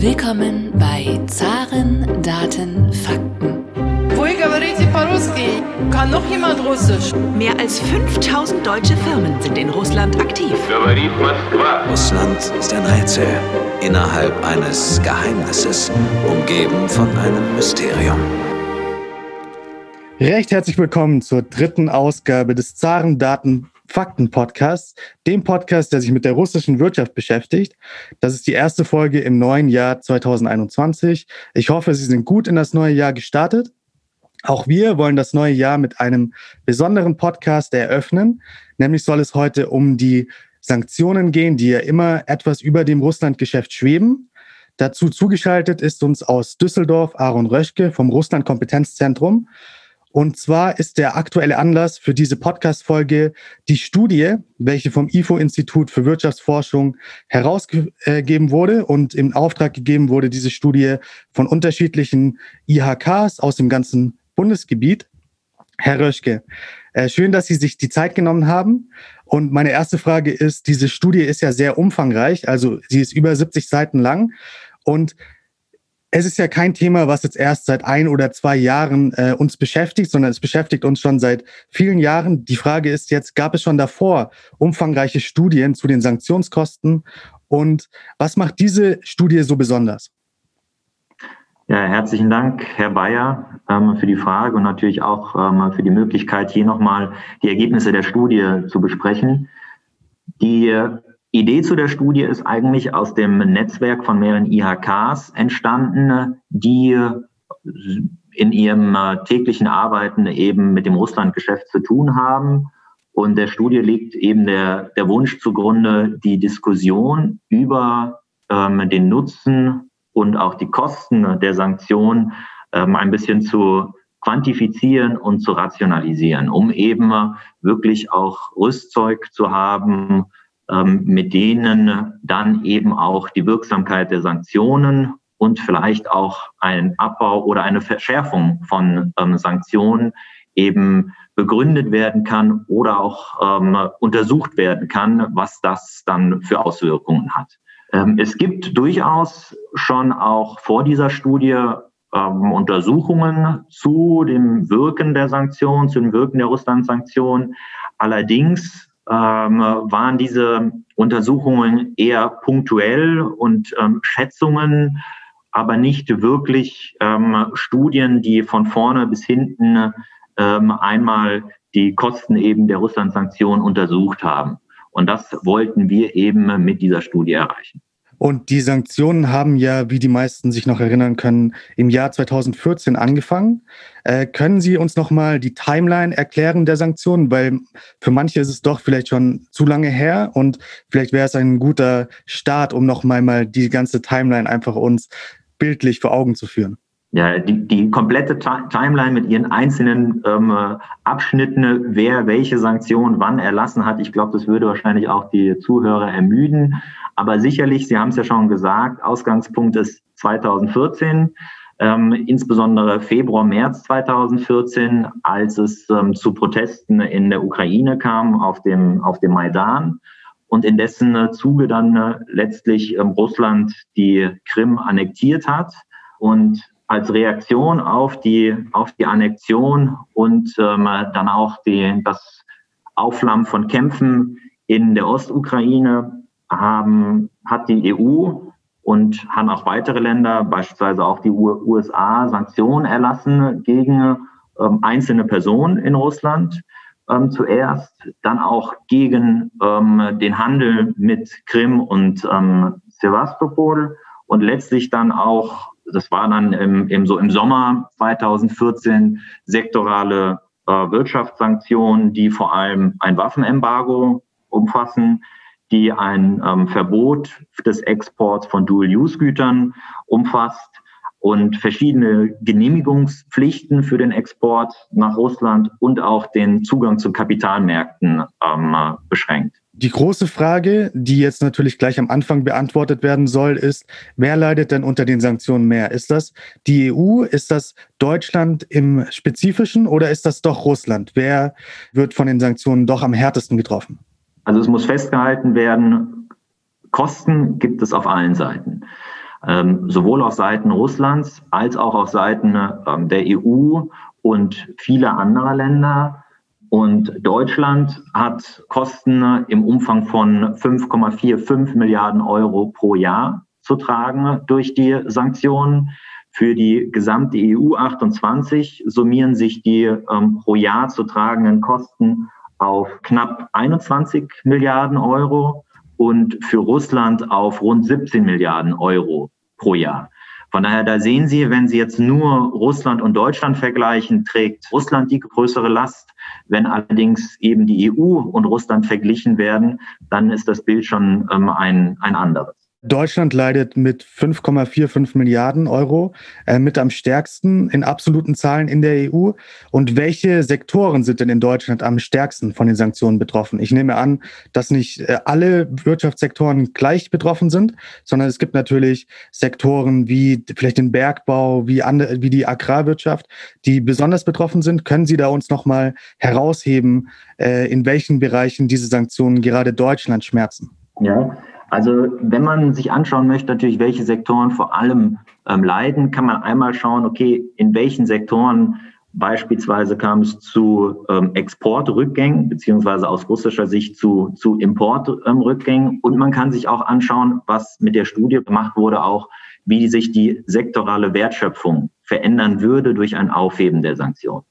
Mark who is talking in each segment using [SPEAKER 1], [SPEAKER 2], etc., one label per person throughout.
[SPEAKER 1] Willkommen bei Zaren, Daten, Fakten.
[SPEAKER 2] Вы говорите по-русски? Kann noch jemand Russisch?
[SPEAKER 3] Mehr als 5000 deutsche Firmen sind in Russland aktiv.
[SPEAKER 4] Говорит Москва.
[SPEAKER 5] Russland ist ein Rätsel innerhalb eines Geheimnisses, umgeben von einem Mysterium.
[SPEAKER 6] Recht herzlich willkommen zur dritten Ausgabe des Zaren Daten Fakten Podcasts, dem Podcast, der sich mit der russischen Wirtschaft beschäftigt. Das ist die erste Folge im neuen Jahr 2021. Ich hoffe, Sie sind gut in das neue Jahr gestartet. Auch wir wollen das neue Jahr mit einem besonderen Podcast eröffnen. Nämlich soll es heute um die Sanktionen gehen, die ja immer etwas über dem Russlandgeschäft schweben. Dazu zugeschaltet ist uns aus Düsseldorf Aaron Röschke vom Russland Kompetenzzentrum. Und zwar ist der aktuelle Anlass für diese Podcast-Folge die Studie, welche vom IFO-Institut für Wirtschaftsforschung herausgegeben wurde und im Auftrag gegeben wurde, diese Studie von unterschiedlichen IHKs aus dem ganzen Bundesgebiet. Herr Röschke, äh, schön, dass Sie sich die Zeit genommen haben. Und meine erste Frage ist, diese Studie ist ja sehr umfangreich, also sie ist über 70 Seiten lang. Und es ist ja kein Thema, was jetzt erst seit ein oder zwei Jahren äh, uns beschäftigt, sondern es beschäftigt uns schon seit vielen Jahren. Die Frage ist jetzt, gab es schon davor umfangreiche Studien zu den Sanktionskosten? Und was macht diese Studie so besonders?
[SPEAKER 7] Ja, herzlichen Dank, Herr Bayer, ähm, für die Frage und natürlich auch ähm, für die Möglichkeit, hier nochmal die Ergebnisse der Studie zu besprechen. Die Idee zu der Studie ist eigentlich aus dem Netzwerk von mehreren IHKs entstanden, die in ihrem äh, täglichen Arbeiten eben mit dem Russlandgeschäft zu tun haben. Und der Studie liegt eben der, der Wunsch zugrunde, die Diskussion über ähm, den Nutzen und auch die Kosten der Sanktionen ähm, ein bisschen zu quantifizieren und zu rationalisieren, um eben wirklich auch Rüstzeug zu haben, mit denen dann eben auch die Wirksamkeit der Sanktionen und vielleicht auch ein Abbau oder eine Verschärfung von ähm, Sanktionen eben begründet werden kann oder auch ähm, untersucht werden kann, was das dann für Auswirkungen hat. Ähm, es gibt durchaus schon auch vor dieser Studie ähm, Untersuchungen zu dem Wirken der Sanktionen, zu dem Wirken der Russland-Sanktionen. Allerdings ähm, waren diese Untersuchungen eher punktuell und ähm, Schätzungen, aber nicht wirklich ähm, Studien, die von vorne bis hinten ähm, einmal die Kosten eben der Russland-Sanktionen untersucht haben. Und das wollten wir eben mit dieser Studie erreichen.
[SPEAKER 6] Und die Sanktionen haben ja, wie die meisten sich noch erinnern können, im Jahr 2014 angefangen. Äh, können Sie uns noch mal die Timeline erklären der Sanktionen? Weil für manche ist es doch vielleicht schon zu lange her und vielleicht wäre es ein guter Start, um noch mal, die ganze Timeline einfach uns bildlich vor Augen zu führen.
[SPEAKER 7] Ja, die, die komplette Timeline mit ihren einzelnen ähm, Abschnitten, wer welche Sanktionen wann erlassen hat, ich glaube, das würde wahrscheinlich auch die Zuhörer ermüden. Aber sicherlich, Sie haben es ja schon gesagt, Ausgangspunkt ist 2014, ähm, insbesondere Februar, März 2014, als es ähm, zu Protesten in der Ukraine kam auf dem, auf dem Maidan und in dessen Zuge dann äh, letztlich ähm, Russland die Krim annektiert hat. Und als Reaktion auf die, auf die Annexion und ähm, dann auch die, das Aufflammen von Kämpfen in der Ostukraine haben, hat die EU und haben auch weitere Länder, beispielsweise auch die USA, Sanktionen erlassen gegen ähm, einzelne Personen in Russland. Ähm, zuerst, dann auch gegen ähm, den Handel mit Krim und ähm, Sevastopol und letztlich dann auch, das war dann im, im, so im Sommer 2014, sektorale äh, Wirtschaftssanktionen, die vor allem ein Waffenembargo umfassen, die ein ähm, Verbot des Exports von Dual-Use-Gütern umfasst und verschiedene Genehmigungspflichten für den Export nach Russland und auch den Zugang zu Kapitalmärkten ähm, beschränkt.
[SPEAKER 6] Die große Frage, die jetzt natürlich gleich am Anfang beantwortet werden soll, ist, wer leidet denn unter den Sanktionen mehr? Ist das die EU? Ist das Deutschland im Spezifischen oder ist das doch Russland? Wer wird von den Sanktionen doch am härtesten getroffen?
[SPEAKER 7] Also es muss festgehalten werden, Kosten gibt es auf allen Seiten. ähm, sowohl auf Seiten Russlands als auch auf Seiten ähm, der EU und vieler anderer Länder. Und Deutschland hat Kosten im Umfang von 5,45 Milliarden Euro pro Jahr zu tragen durch die Sanktionen. Für die gesamte EU 28 summieren sich die ähm, pro Jahr zu tragenden Kosten auf knapp 21 Milliarden Euro und für Russland auf rund 17 Milliarden Euro pro Jahr. Von daher, da sehen Sie, wenn Sie jetzt nur Russland und Deutschland vergleichen, trägt Russland die größere Last. Wenn allerdings eben die EU und Russland verglichen werden, dann ist das Bild schon ähm, ein, ein anderes.
[SPEAKER 6] Deutschland leidet mit 5,45 Milliarden Euro äh, mit am stärksten in absoluten Zahlen in der EU. Und welche Sektoren sind denn in Deutschland am stärksten von den Sanktionen betroffen? Ich nehme an, dass nicht äh, alle Wirtschaftssektoren gleich betroffen sind, sondern es gibt natürlich Sektoren wie vielleicht den Bergbau, wie, wie die Agrarwirtschaft, die besonders betroffen sind. Können Sie da uns nochmal herausheben, äh, in welchen Bereichen diese Sanktionen gerade Deutschland schmerzen?
[SPEAKER 7] Ja, also wenn man sich anschauen möchte, natürlich, welche Sektoren vor allem ähm, leiden, kann man einmal schauen, okay, in welchen Sektoren beispielsweise kam es zu ähm, Exportrückgängen, beziehungsweise aus russischer Sicht zu, zu Importrückgängen. Ähm, Und man kann sich auch anschauen, was mit der Studie gemacht wurde, auch wie sich die sektorale Wertschöpfung verändern würde durch ein Aufheben der Sanktionen.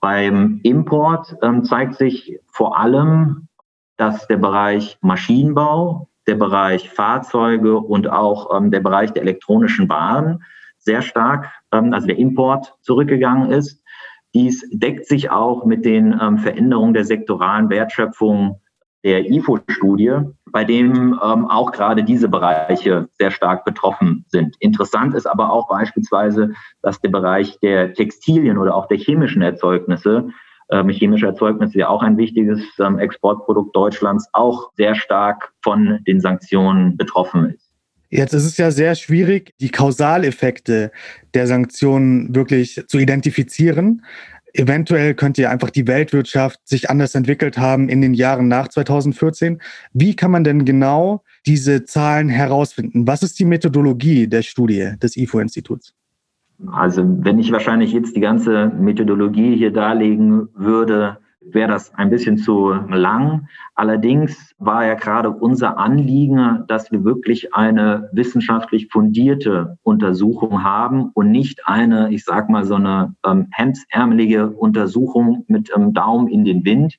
[SPEAKER 7] Beim Import ähm, zeigt sich vor allem, dass der Bereich Maschinenbau, der Bereich Fahrzeuge und auch ähm, der Bereich der elektronischen Waren sehr stark, ähm, also der Import zurückgegangen ist. Dies deckt sich auch mit den ähm, Veränderungen der sektoralen Wertschöpfung der IFO-Studie, bei dem ähm, auch gerade diese Bereiche sehr stark betroffen sind. Interessant ist aber auch beispielsweise, dass der Bereich der Textilien oder auch der chemischen Erzeugnisse ähm, chemische Erzeugnisse ja auch ein wichtiges ähm, Exportprodukt Deutschlands, auch sehr stark von den Sanktionen betroffen ist.
[SPEAKER 6] Jetzt ist es ja sehr schwierig, die Kausaleffekte der Sanktionen wirklich zu identifizieren. Eventuell könnte ja einfach die Weltwirtschaft sich anders entwickelt haben in den Jahren nach 2014. Wie kann man denn genau diese Zahlen herausfinden? Was ist die Methodologie der Studie des IFO-Instituts?
[SPEAKER 7] Also wenn ich wahrscheinlich jetzt die ganze Methodologie hier darlegen würde, wäre das ein bisschen zu lang. Allerdings war ja gerade unser Anliegen, dass wir wirklich eine wissenschaftlich fundierte Untersuchung haben und nicht eine, ich sag mal, so eine ähm, hemdsärmelige Untersuchung mit ähm, Daumen in den Wind.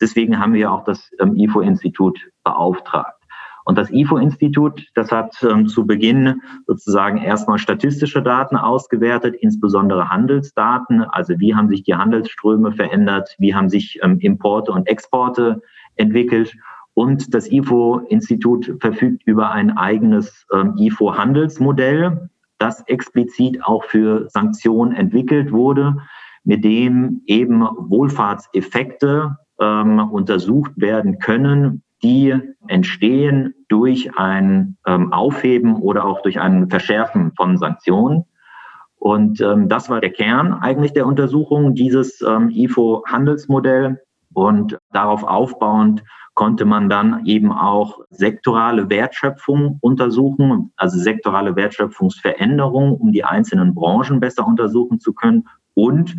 [SPEAKER 7] Deswegen haben wir auch das ähm, IFO-Institut beauftragt. Und das IFO-Institut, das hat ähm, zu Beginn sozusagen erstmal statistische Daten ausgewertet, insbesondere Handelsdaten. Also wie haben sich die Handelsströme verändert? Wie haben sich ähm, Importe und Exporte entwickelt? Und das IFO-Institut verfügt über ein eigenes ähm, IFO-Handelsmodell, das explizit auch für Sanktionen entwickelt wurde, mit dem eben Wohlfahrtseffekte ähm, untersucht werden können, die entstehen durch ein ähm, Aufheben oder auch durch ein Verschärfen von Sanktionen. Und ähm, das war der Kern eigentlich der Untersuchung, dieses ähm, IFO-Handelsmodell. Und darauf aufbauend konnte man dann eben auch sektorale Wertschöpfung untersuchen, also sektorale Wertschöpfungsveränderungen, um die einzelnen Branchen besser untersuchen zu können und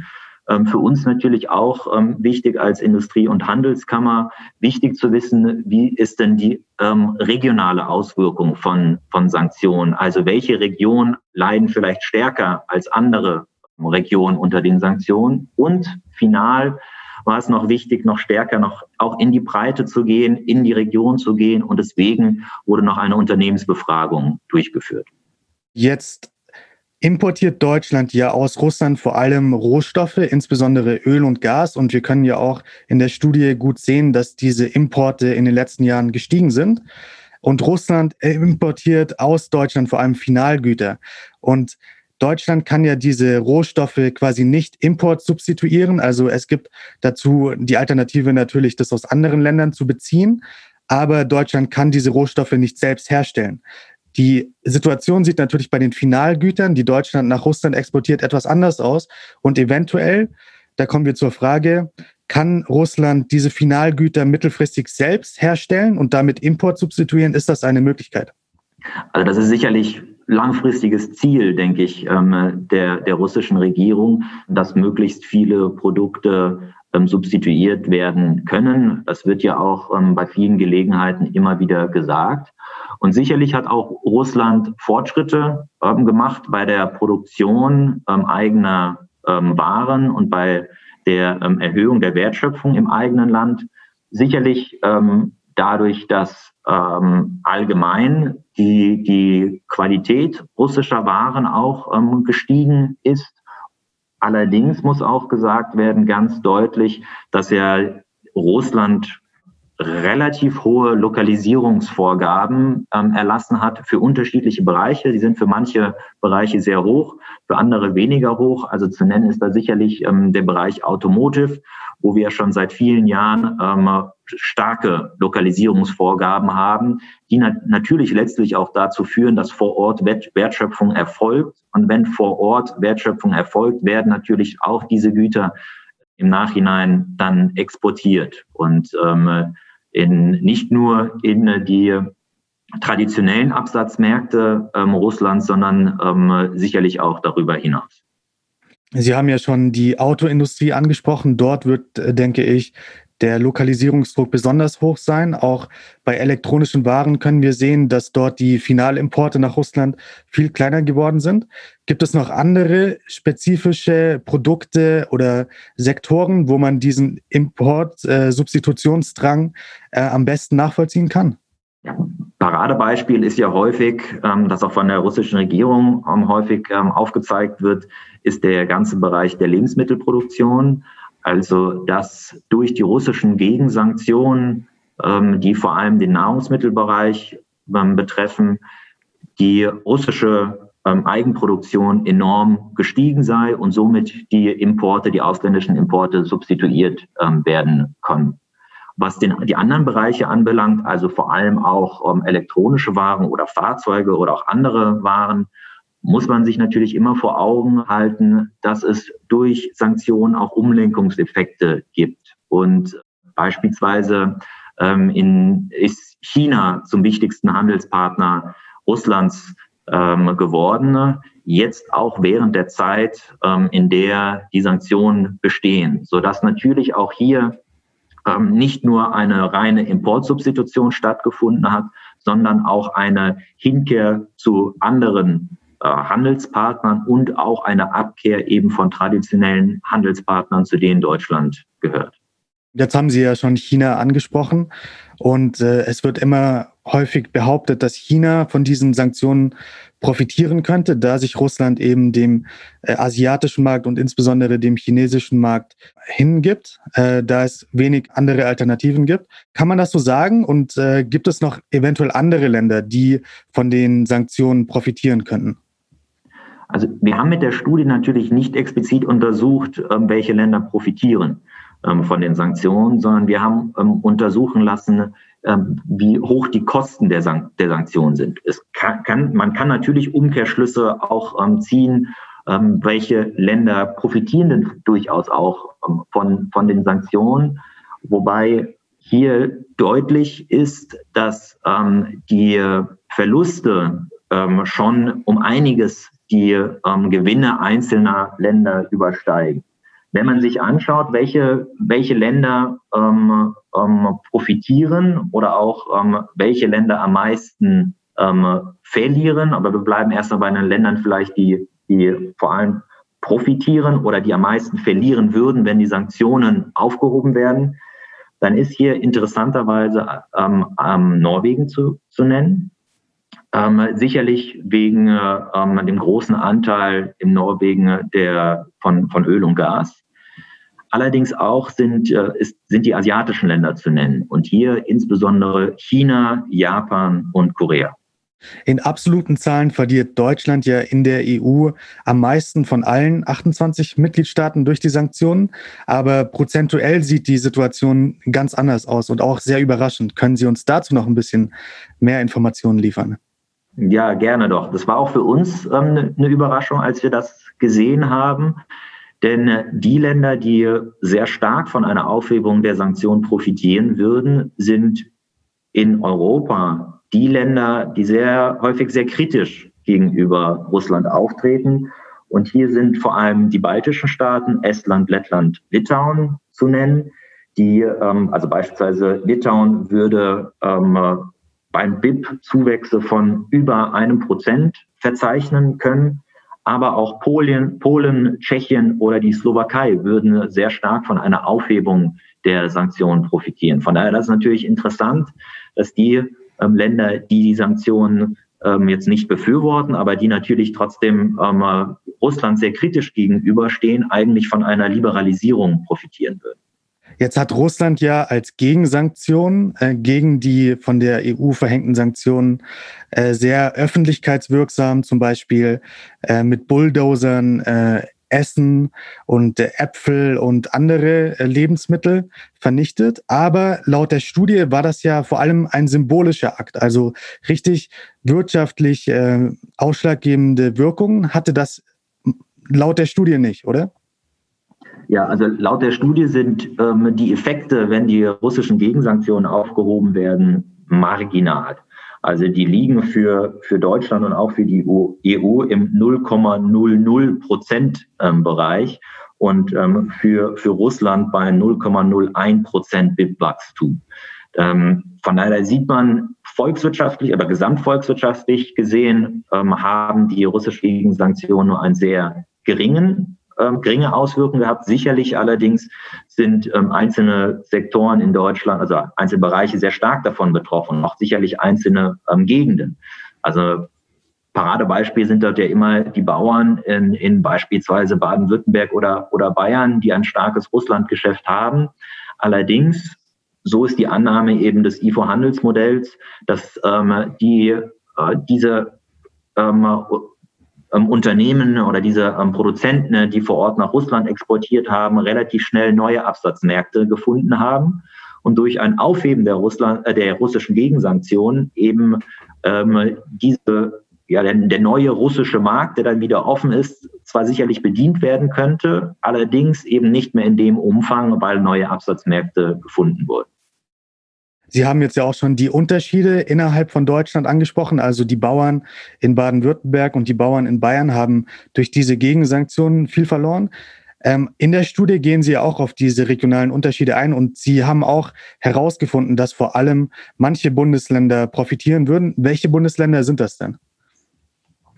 [SPEAKER 7] für uns natürlich auch ähm, wichtig als Industrie- und Handelskammer, wichtig zu wissen, wie ist denn die ähm, regionale Auswirkung von, von Sanktionen? Also welche Regionen leiden vielleicht stärker als andere Regionen unter den Sanktionen? Und final war es noch wichtig, noch stärker noch auch in die Breite zu gehen, in die Region zu gehen. Und deswegen wurde noch eine Unternehmensbefragung durchgeführt.
[SPEAKER 6] Jetzt importiert Deutschland ja aus Russland vor allem Rohstoffe, insbesondere Öl und Gas. Und wir können ja auch in der Studie gut sehen, dass diese Importe in den letzten Jahren gestiegen sind. Und Russland importiert aus Deutschland vor allem Finalgüter. Und Deutschland kann ja diese Rohstoffe quasi nicht import substituieren. Also es gibt dazu die Alternative natürlich, das aus anderen Ländern zu beziehen. Aber Deutschland kann diese Rohstoffe nicht selbst herstellen. Die Situation sieht natürlich bei den Finalgütern, die Deutschland nach Russland exportiert, etwas anders aus. Und eventuell, da kommen wir zur Frage, kann Russland diese Finalgüter mittelfristig selbst herstellen und damit Import substituieren? Ist das eine Möglichkeit?
[SPEAKER 7] Also das ist sicherlich langfristiges Ziel, denke ich, ähm, der, der russischen Regierung, dass möglichst viele Produkte ähm, substituiert werden können. Das wird ja auch ähm, bei vielen Gelegenheiten immer wieder gesagt. Und sicherlich hat auch Russland Fortschritte ähm, gemacht bei der Produktion ähm, eigener ähm, Waren und bei der ähm, Erhöhung der Wertschöpfung im eigenen Land. Sicherlich dadurch, dass allgemein die, die Qualität russischer Waren auch gestiegen ist Allerdings muss auch gesagt werden, ganz deutlich, dass ja Russland relativ hohe Lokalisierungsvorgaben ähm, erlassen hat für unterschiedliche Bereiche. Die sind für manche Bereiche sehr hoch, für andere weniger hoch. Also zu nennen ist da sicherlich ähm, der Bereich Automotive, wo wir schon seit vielen Jahren ähm, starke Lokalisierungsvorgaben haben, die na natürlich letztlich auch dazu führen, dass vor Ort Wertschöpfung erfolgt. Und wenn vor Ort Wertschöpfung erfolgt, werden natürlich auch diese Güter im Nachhinein dann exportiert. Und ähm, in, nicht nur in die traditionellen Absatzmärkte ähm, Russlands, sondern ähm, sicherlich auch darüber hinaus.
[SPEAKER 6] Sie haben ja schon die Autoindustrie angesprochen. Dort wird, äh, denke ich, der Lokalisierungsdruck besonders hoch sein. Auch bei elektronischen Waren können wir sehen, dass dort die Finalimporte nach Russland viel kleiner geworden sind. Gibt es noch andere spezifische Produkte oder Sektoren, wo man diesen Import-Substitutionsdrang äh, am besten nachvollziehen kann?
[SPEAKER 7] Paradebeispiel ist ja häufig, ähm, das auch von der russischen Regierung ähm, häufig ähm, aufgezeigt wird, ist der ganze Bereich der Lebensmittelproduktion. Also dass durch die russischen Gegensanktionen, ähm, die vor allem den Nahrungsmittelbereich ähm, betreffen, die russische ähm, Eigenproduktion enorm gestiegen sei und somit die Importe, die ausländischen Importe substituiert ähm, werden können. Was den, die anderen Bereiche anbelangt, also vor allem auch elektronische Waren oder Fahrzeuge oder auch andere Waren, muss man sich natürlich immer vor Augen halten, dass es durch Sanktionen auch Umlenkungseffekte gibt. Und beispielsweise ähm, in, ist China zum wichtigsten Handelspartner Russlands ähm, geworden, jetzt auch während der Zeit, ähm, in der die Sanktionen bestehen, sodass natürlich auch hier ähm, nicht nur eine reine Importsubstitution stattgefunden hat, sondern auch eine Hinkehr zu anderen Handelspartnern und auch eine Abkehr eben von traditionellen Handelspartnern, zu denen Deutschland gehört.
[SPEAKER 6] Jetzt haben Sie ja schon China angesprochen und äh, es wird immer häufig behauptet, dass China von diesen Sanktionen profitieren könnte, da sich Russland eben dem äh, asiatischen Markt und insbesondere dem chinesischen Markt hingibt, äh, da es wenig andere Alternativen gibt. Kann man das so sagen? Und äh, gibt es noch eventuell andere Länder, die von den Sanktionen profitieren könnten?
[SPEAKER 7] Also wir haben mit der Studie natürlich nicht explizit untersucht, ähm, welche Länder profitieren ähm, von den Sanktionen, sondern wir haben ähm, untersuchen lassen, wie hoch die Kosten der, Sank der Sanktionen sind. Es kann, man kann natürlich Umkehrschlüsse auch ziehen, welche Länder profitieren denn durchaus auch von, von den Sanktionen, wobei hier deutlich ist, dass die Verluste schon um einiges die ähm, Gewinne einzelner Länder übersteigen. Wenn man sich anschaut, welche, welche Länder ähm, ähm, profitieren oder auch ähm, welche Länder am meisten ähm, verlieren, aber wir bleiben erstmal bei den Ländern vielleicht, die, die vor allem profitieren oder die am meisten verlieren würden, wenn die Sanktionen aufgehoben werden, dann ist hier interessanterweise ähm, ähm, Norwegen zu, zu nennen. Ähm, sicherlich wegen ähm, dem großen Anteil im Norwegen der, von, von Öl und Gas. Allerdings auch sind, äh, ist, sind die asiatischen Länder zu nennen und hier insbesondere China, Japan und Korea.
[SPEAKER 6] In absoluten Zahlen verliert Deutschland ja in der EU am meisten von allen 28 Mitgliedstaaten durch die Sanktionen. Aber prozentuell sieht die Situation ganz anders aus und auch sehr überraschend. Können Sie uns dazu noch ein bisschen mehr Informationen liefern?
[SPEAKER 7] Ja, gerne doch. Das war auch für uns ähm, eine Überraschung, als wir das gesehen haben. Denn äh, die Länder, die sehr stark von einer Aufhebung der Sanktionen profitieren würden, sind in Europa die Länder, die sehr häufig sehr kritisch gegenüber Russland auftreten. Und hier sind vor allem die baltischen Staaten, Estland, Lettland, Litauen zu nennen, die, ähm, also beispielsweise Litauen würde ähm, beim BIP Zuwächse von über einem Prozent verzeichnen können. Aber auch Polen, Polen, Tschechien oder die Slowakei würden sehr stark von einer Aufhebung der Sanktionen profitieren. Von daher das ist natürlich interessant, dass die ähm, Länder, die die Sanktionen ähm, jetzt nicht befürworten, aber die natürlich trotzdem ähm, Russland sehr kritisch gegenüberstehen, eigentlich von einer Liberalisierung profitieren würden.
[SPEAKER 6] Jetzt hat Russland ja als Gegensanktion äh, gegen die von der EU verhängten Sanktionen äh, sehr öffentlichkeitswirksam, zum Beispiel äh, mit Bulldozern äh, Essen und äh, Äpfel und andere äh, Lebensmittel vernichtet. Aber laut der Studie war das ja vor allem ein symbolischer Akt, also richtig wirtschaftlich ausschlaggebende Wirkung hatte das laut der Studie nicht, oder?
[SPEAKER 7] Ja, also laut der Studie sind ähm, die Effekte, wenn die russischen Gegensanktionen aufgehoben werden, marginal. Also die liegen für, für Deutschland und auch für die EU e im 0,00 Prozent ähm, Bereich und ähm, für, für Russland bei 0,01 Prozent BIP-Wachstum. Ähm, von daher sieht man volkswirtschaftlich oder gesamtvolkswirtschaftlich gesehen ähm, haben die russischen Gegensanktionen nur einen sehr geringen ähm, geringe Auswirkungen gehabt. Sicherlich allerdings sind ähm, einzelne Sektoren in Deutschland, also einzelne Bereiche sehr stark davon betroffen, auch sicherlich einzelne ähm, Gegenden. Also Paradebeispiel sind dort ja immer die Bauern in, in beispielsweise Baden-Württemberg oder, oder Bayern, die ein starkes Russlandgeschäft haben. Allerdings, so ist die Annahme eben des IFO-Handelsmodells, dass ähm, die, äh, diese ähm, Unternehmen oder diese ähm, Produzenten, äh, die vor Ort nach Russland exportiert haben, relativ schnell neue Absatzmärkte gefunden haben und durch ein Aufheben der, Russland, äh, der russischen Gegensanktionen eben ähm, diese ja, der, der neue russische Markt, der dann wieder offen ist, zwar sicherlich bedient werden könnte, allerdings eben nicht mehr in dem Umfang, weil neue Absatzmärkte gefunden wurden.
[SPEAKER 6] Sie haben jetzt ja auch schon die Unterschiede innerhalb von Deutschland angesprochen. Also die Bauern in Baden-Württemberg und die Bauern in Bayern haben durch diese Gegensanktionen viel verloren. Ähm, in der Studie gehen Sie auch auf diese regionalen Unterschiede ein und Sie haben auch herausgefunden, dass vor allem manche Bundesländer profitieren würden. Welche Bundesländer sind das denn?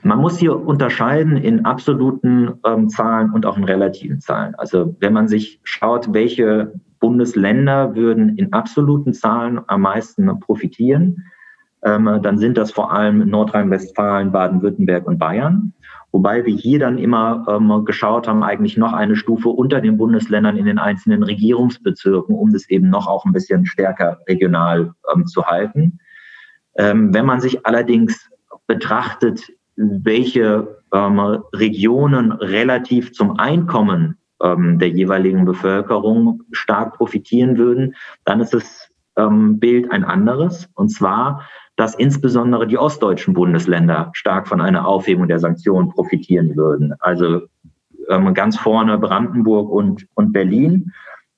[SPEAKER 7] Man muss hier unterscheiden in absoluten ähm, Zahlen und auch in relativen Zahlen. Also wenn man sich schaut, welche Bundesländer würden in absoluten Zahlen am meisten profitieren, ähm, dann sind das vor allem Nordrhein-Westfalen, Baden-Württemberg und Bayern. Wobei wir hier dann immer ähm, geschaut haben, eigentlich noch eine Stufe unter den Bundesländern in den einzelnen Regierungsbezirken, um das eben noch auch ein bisschen stärker regional ähm, zu halten. Ähm, wenn man sich allerdings betrachtet, welche ähm, Regionen relativ zum Einkommen ähm, der jeweiligen Bevölkerung stark profitieren würden, dann ist das ähm, Bild ein anderes. Und zwar, dass insbesondere die ostdeutschen Bundesländer stark von einer Aufhebung der Sanktionen profitieren würden. Also ähm, ganz vorne Brandenburg und, und Berlin.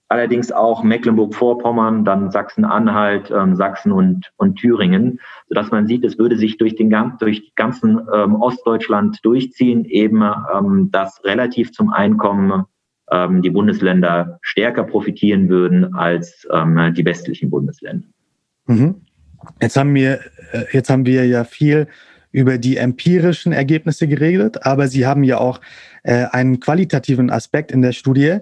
[SPEAKER 7] Allerdings auch Mecklenburg-Vorpommern, dann Sachsen-Anhalt, ähm, Sachsen und, und Thüringen, sodass man sieht, es würde sich durch den durch ganzen ähm, Ostdeutschland durchziehen, eben ähm, dass relativ zum Einkommen ähm, die Bundesländer stärker profitieren würden als ähm, die westlichen Bundesländer.
[SPEAKER 6] Mhm. Jetzt haben wir, äh, jetzt haben wir ja viel über die empirischen Ergebnisse geredet, aber Sie haben ja auch äh, einen qualitativen Aspekt in der Studie.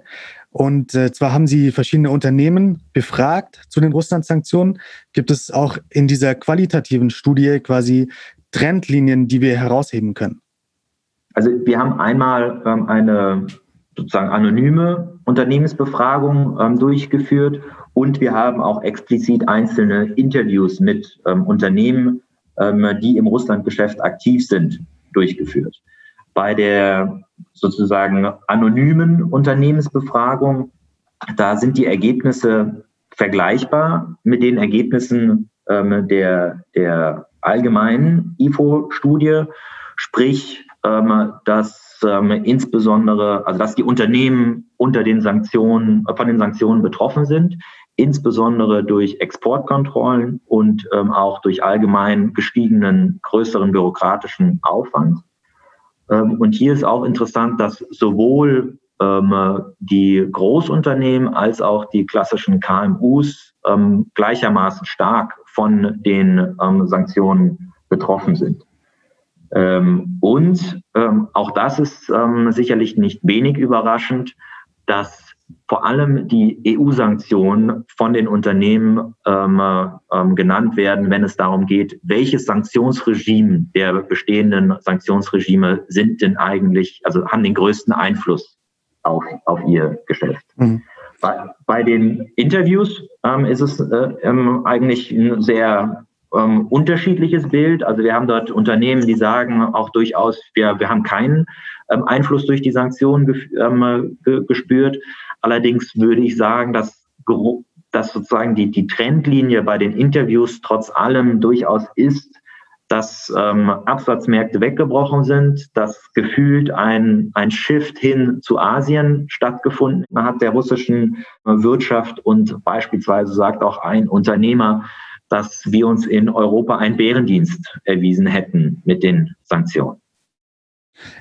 [SPEAKER 6] Und äh, zwar haben Sie verschiedene Unternehmen befragt zu den Russland-Sanktionen. Gibt es auch in dieser qualitativen Studie quasi Trendlinien, die wir herausheben können?
[SPEAKER 7] Also wir haben einmal ähm, eine sozusagen anonyme Unternehmensbefragung ähm, durchgeführt und wir haben auch explizit einzelne Interviews mit ähm, Unternehmen, ähm, die im Russlandgeschäft aktiv sind, durchgeführt. Bei der sozusagen anonymen Unternehmensbefragung, da sind die Ergebnisse vergleichbar mit den Ergebnissen ähm, der, der allgemeinen IFO-Studie, sprich, ähm, ähm, insbesondere, also dass die Unternehmen unter den Sanktionen, von den Sanktionen betroffen sind. insbesondere durch Exportkontrollen und ähm, auch durch allgemein gestiegenen größeren bürokratischen Aufwand. Ähm, und hier ist auch interessant, dass sowohl ähm, die Großunternehmen als auch die klassischen KMUs ähm, gleichermaßen stark von den ähm, Sanktionen betroffen sind. Ähm, und ähm, auch das ist ähm, sicherlich nicht wenig überraschend, dass vor allem die EU-Sanktionen von den Unternehmen ähm, ähm, genannt werden, wenn es darum geht, welches Sanktionsregime der bestehenden Sanktionsregime sind denn eigentlich, also haben den größten Einfluss auf, auf ihr Geschäft. Mhm. Bei, bei, den Interviews ähm, ist es äh, eigentlich ein sehr ähm, unterschiedliches Bild. Also wir haben dort Unternehmen, die sagen auch durchaus, wir, wir haben keinen ähm, Einfluss durch die Sanktionen ge ähm, ge gespürt. Allerdings würde ich sagen, dass, dass sozusagen die, die Trendlinie bei den Interviews trotz allem durchaus ist, dass ähm, Absatzmärkte weggebrochen sind, dass gefühlt ein, ein Shift hin zu Asien stattgefunden hat der russischen Wirtschaft und beispielsweise sagt auch ein Unternehmer, dass wir uns in Europa einen Bärendienst erwiesen hätten mit den Sanktionen.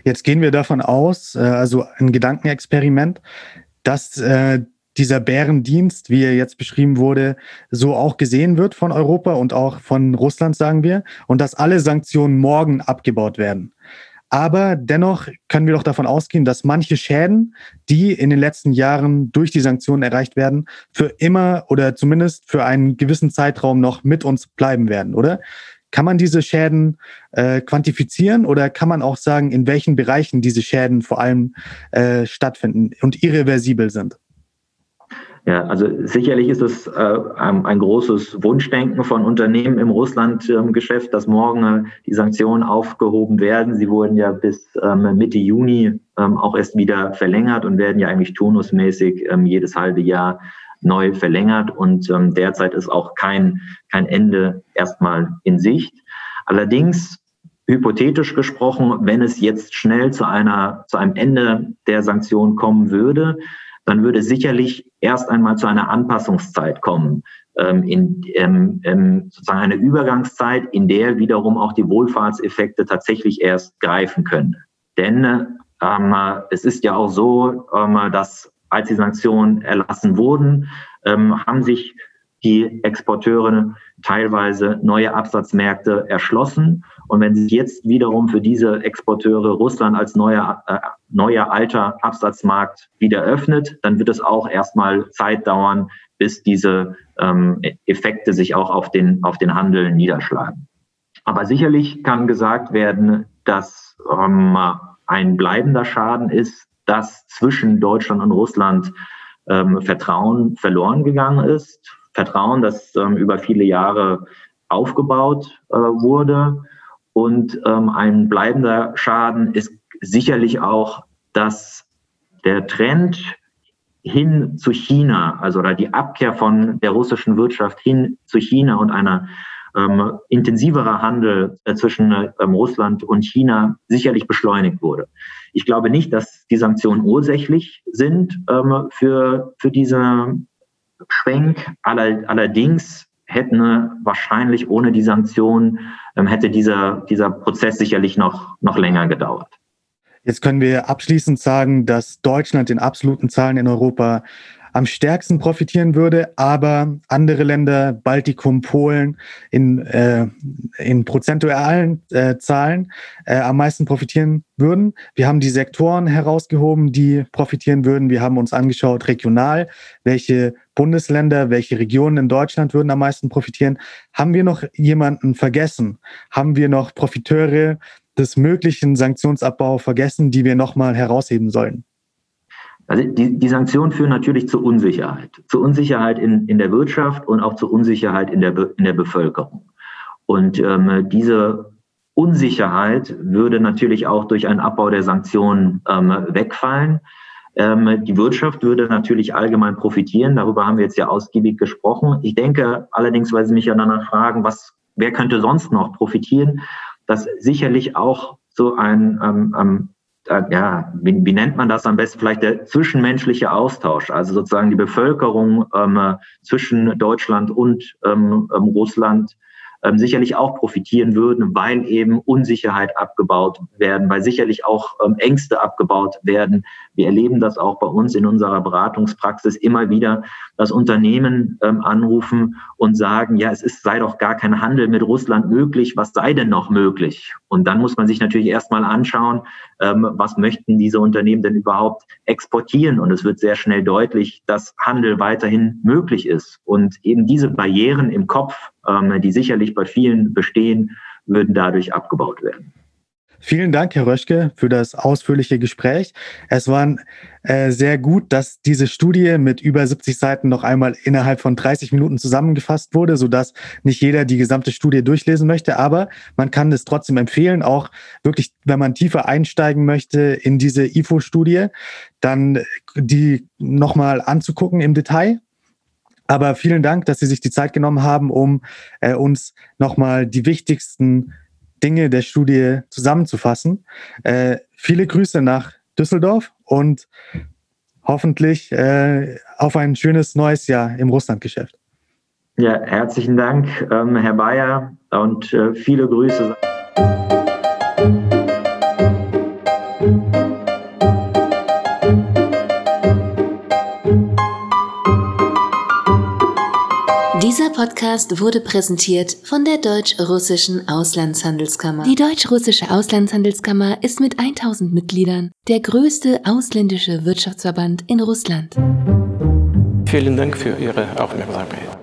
[SPEAKER 6] Jetzt gehen wir davon aus, äh, also ein Gedankenexperiment, dass äh, dieser Bärendienst, wie er jetzt beschrieben wurde, so auch gesehen wird von Europa und auch von Russland, sagen wir, und dass alle Sanktionen morgen abgebaut werden. Aber dennoch können wir doch davon ausgehen, dass manche Schäden, die in den letzten Jahren durch die Sanktionen erreicht werden, für immer oder zumindest für einen gewissen Zeitraum noch mit uns bleiben werden, oder? Kann man diese Schäden äh, quantifizieren oder kann man auch sagen, in welchen Bereichen diese Schäden vor allem äh, stattfinden und irreversibel sind?
[SPEAKER 7] Ja, also sicherlich ist es äh, ein, großes Wunschdenken von Unternehmen im Russland-Geschäft, dass morgen äh, die Sanktionen aufgehoben werden. Sie wurden ja bis ähm, Mitte Juni ähm, auch erst wieder verlängert und werden ja eigentlich turnusmäßig ähm, jedes halbe Jahr neu verlängert. Und ähm, derzeit ist auch kein, kein Ende erstmal in Sicht. Allerdings hypothetisch gesprochen, wenn es jetzt schnell zu einer, zu einem Ende der Sanktionen kommen würde, dann würde sicherlich erst einmal zu einer Anpassungszeit kommen, ähm, in ähm, ähm, sozusagen eine Übergangszeit, in der wiederum auch die Wohlfahrtseffekte tatsächlich erst greifen können. Denn ähm, es ist ja auch so, ähm, dass als die Sanktionen erlassen wurden, ähm, haben sich die Exporteure teilweise neue Absatzmärkte erschlossen. Und wenn sich jetzt wiederum für diese Exporteure Russland als neuer, äh, neuer alter Absatzmarkt wieder öffnet, dann wird es auch erstmal Zeit dauern, bis diese ähm, Effekte sich auch auf den, auf den Handel niederschlagen. Aber sicherlich kann gesagt werden, dass ähm, ein bleibender Schaden ist, dass zwischen Deutschland und Russland ähm, Vertrauen verloren gegangen ist Vertrauen, das ähm, über viele Jahre aufgebaut äh, wurde. Und ähm, ein bleibender Schaden ist sicherlich auch, dass der Trend hin zu China, also oder die Abkehr von der russischen Wirtschaft hin zu China und einer ähm, intensiverer Handel äh, zwischen ähm, Russland und China sicherlich beschleunigt wurde. Ich glaube nicht, dass die Sanktionen ursächlich sind ähm, für, für diese Schwenk. Allerdings hätten wahrscheinlich ohne die Sanktionen, ähm, hätte dieser, dieser Prozess sicherlich noch, noch länger gedauert.
[SPEAKER 6] Jetzt können wir abschließend sagen, dass Deutschland in absoluten Zahlen in Europa am stärksten profitieren würde, aber andere Länder, Baltikum, Polen, in, äh, in prozentualen äh, Zahlen äh, am meisten profitieren würden. Wir haben die Sektoren herausgehoben, die profitieren würden. Wir haben uns angeschaut regional, welche Bundesländer, welche Regionen in Deutschland würden am meisten profitieren. Haben wir noch jemanden vergessen? Haben wir noch Profiteure des möglichen Sanktionsabbaus vergessen, die wir nochmal herausheben sollen?
[SPEAKER 7] Also die, die Sanktionen führen natürlich zur Unsicherheit, zur Unsicherheit in, in der Wirtschaft und auch zur Unsicherheit in der, in der Bevölkerung. Und ähm, diese Unsicherheit würde natürlich auch durch einen Abbau der Sanktionen ähm, wegfallen. Ähm, die Wirtschaft würde natürlich allgemein profitieren. Darüber haben wir jetzt ja ausgiebig gesprochen. Ich denke allerdings, weil Sie mich ja danach fragen, was, wer könnte sonst noch profitieren, dass sicherlich auch so ein ähm, ähm ja, wie, wie, nennt man das am besten? Vielleicht der zwischenmenschliche Austausch, also sozusagen die Bevölkerung ähm, zwischen Deutschland und ähm, ähm Russland ähm, sicherlich auch profitieren würden, weil eben Unsicherheit abgebaut werden, weil sicherlich auch ähm, Ängste abgebaut werden. Wir erleben das auch bei uns in unserer Beratungspraxis immer wieder, dass Unternehmen ähm, anrufen und sagen, ja, es ist, sei doch gar kein Handel mit Russland möglich, was sei denn noch möglich? Und dann muss man sich natürlich erstmal anschauen, ähm, was möchten diese Unternehmen denn überhaupt exportieren? Und es wird sehr schnell deutlich, dass Handel weiterhin möglich ist. Und eben diese Barrieren im Kopf, ähm, die sicherlich bei vielen bestehen, würden dadurch abgebaut werden.
[SPEAKER 6] Vielen Dank, Herr Röschke, für das ausführliche Gespräch. Es war äh, sehr gut, dass diese Studie mit über 70 Seiten noch einmal innerhalb von 30 Minuten zusammengefasst wurde, sodass nicht jeder die gesamte Studie durchlesen möchte. Aber man kann es trotzdem empfehlen, auch wirklich, wenn man tiefer einsteigen möchte in diese IFO-Studie, dann die nochmal anzugucken im Detail. Aber vielen Dank, dass Sie sich die Zeit genommen haben, um äh, uns nochmal die wichtigsten Dinge der Studie zusammenzufassen. Äh, viele Grüße nach Düsseldorf und hoffentlich äh, auf ein schönes neues Jahr im Russlandgeschäft.
[SPEAKER 7] Ja, herzlichen Dank, ähm, Herr Bayer, und äh, viele Grüße.
[SPEAKER 1] Podcast wurde präsentiert von der Deutsch-Russischen Auslandshandelskammer. Die Deutsch-Russische Auslandshandelskammer ist mit 1000 Mitgliedern der größte ausländische Wirtschaftsverband in Russland.
[SPEAKER 4] Vielen Dank für Ihre Aufmerksamkeit.